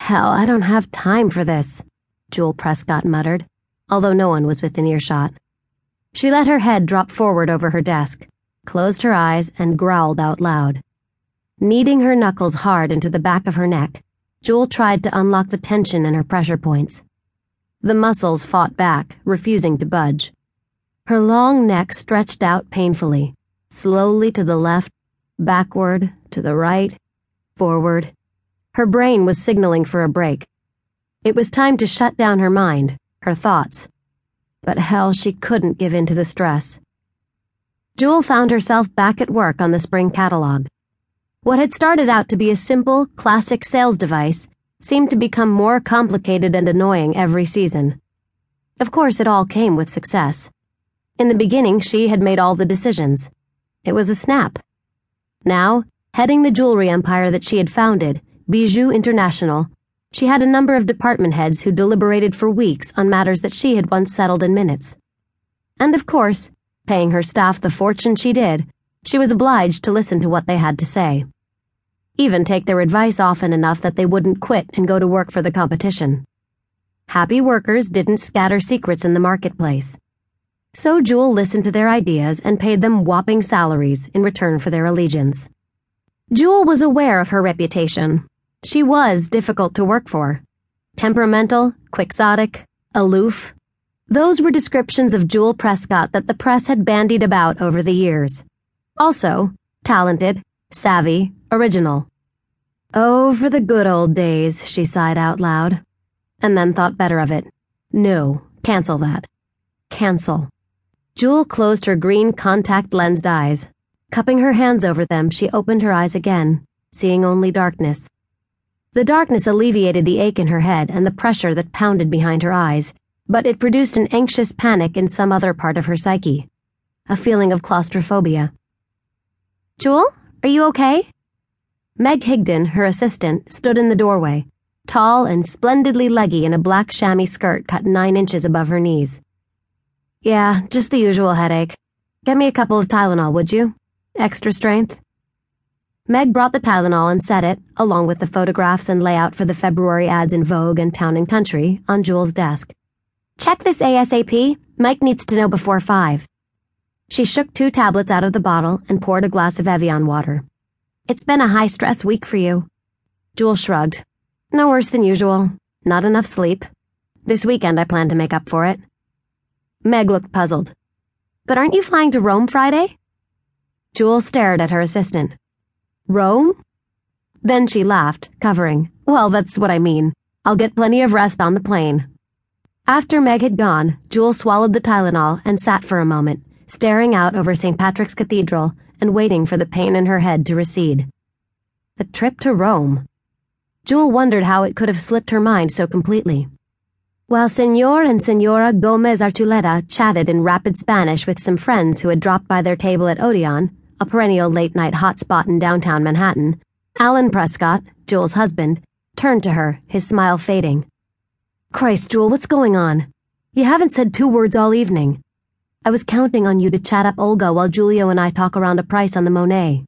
Hell, I don't have time for this, Jewel Prescott muttered, although no one was within earshot. She let her head drop forward over her desk, closed her eyes, and growled out loud. Kneading her knuckles hard into the back of her neck, Jewel tried to unlock the tension in her pressure points. The muscles fought back, refusing to budge. Her long neck stretched out painfully, slowly to the left, backward, to the right, forward. Her brain was signaling for a break. It was time to shut down her mind, her thoughts. But hell, she couldn't give in to the stress. Jewel found herself back at work on the spring catalog. What had started out to be a simple, classic sales device seemed to become more complicated and annoying every season. Of course, it all came with success. In the beginning, she had made all the decisions. It was a snap. Now, heading the jewelry empire that she had founded, Bijoux International, she had a number of department heads who deliberated for weeks on matters that she had once settled in minutes. And of course, paying her staff the fortune she did, she was obliged to listen to what they had to say. Even take their advice often enough that they wouldn't quit and go to work for the competition. Happy workers didn't scatter secrets in the marketplace. So Jewel listened to their ideas and paid them whopping salaries in return for their allegiance. Jewel was aware of her reputation she was difficult to work for. Temperamental, quixotic, aloof. Those were descriptions of Jewel Prescott that the press had bandied about over the years. Also, talented, savvy, original. Oh, for the good old days, she sighed out loud, and then thought better of it. No, cancel that. Cancel. Jewel closed her green contact lensed eyes. Cupping her hands over them, she opened her eyes again, seeing only darkness. The darkness alleviated the ache in her head and the pressure that pounded behind her eyes, but it produced an anxious panic in some other part of her psyche. A feeling of claustrophobia. Jewel, are you okay? Meg Higdon, her assistant, stood in the doorway, tall and splendidly leggy in a black chamois skirt cut nine inches above her knees. Yeah, just the usual headache. Get me a couple of Tylenol, would you? Extra strength? Meg brought the Tylenol and set it, along with the photographs and layout for the February ads in Vogue and Town and Country, on Jewel's desk. Check this ASAP. Mike needs to know before five. She shook two tablets out of the bottle and poured a glass of Evian water. It's been a high stress week for you. Jewel shrugged. No worse than usual. Not enough sleep. This weekend I plan to make up for it. Meg looked puzzled. But aren't you flying to Rome Friday? Jewel stared at her assistant. Rome? Then she laughed, covering. Well, that's what I mean. I'll get plenty of rest on the plane. After Meg had gone, Jewel swallowed the Tylenol and sat for a moment, staring out over St. Patrick's Cathedral and waiting for the pain in her head to recede. The trip to Rome. Jewel wondered how it could have slipped her mind so completely. While Senor and Senora Gomez Archuleta chatted in rapid Spanish with some friends who had dropped by their table at Odeon, a perennial late night hotspot in downtown Manhattan, Alan Prescott, Jewel's husband, turned to her, his smile fading. Christ, Jewel, what's going on? You haven't said two words all evening. I was counting on you to chat up Olga while Julio and I talk around a price on the Monet.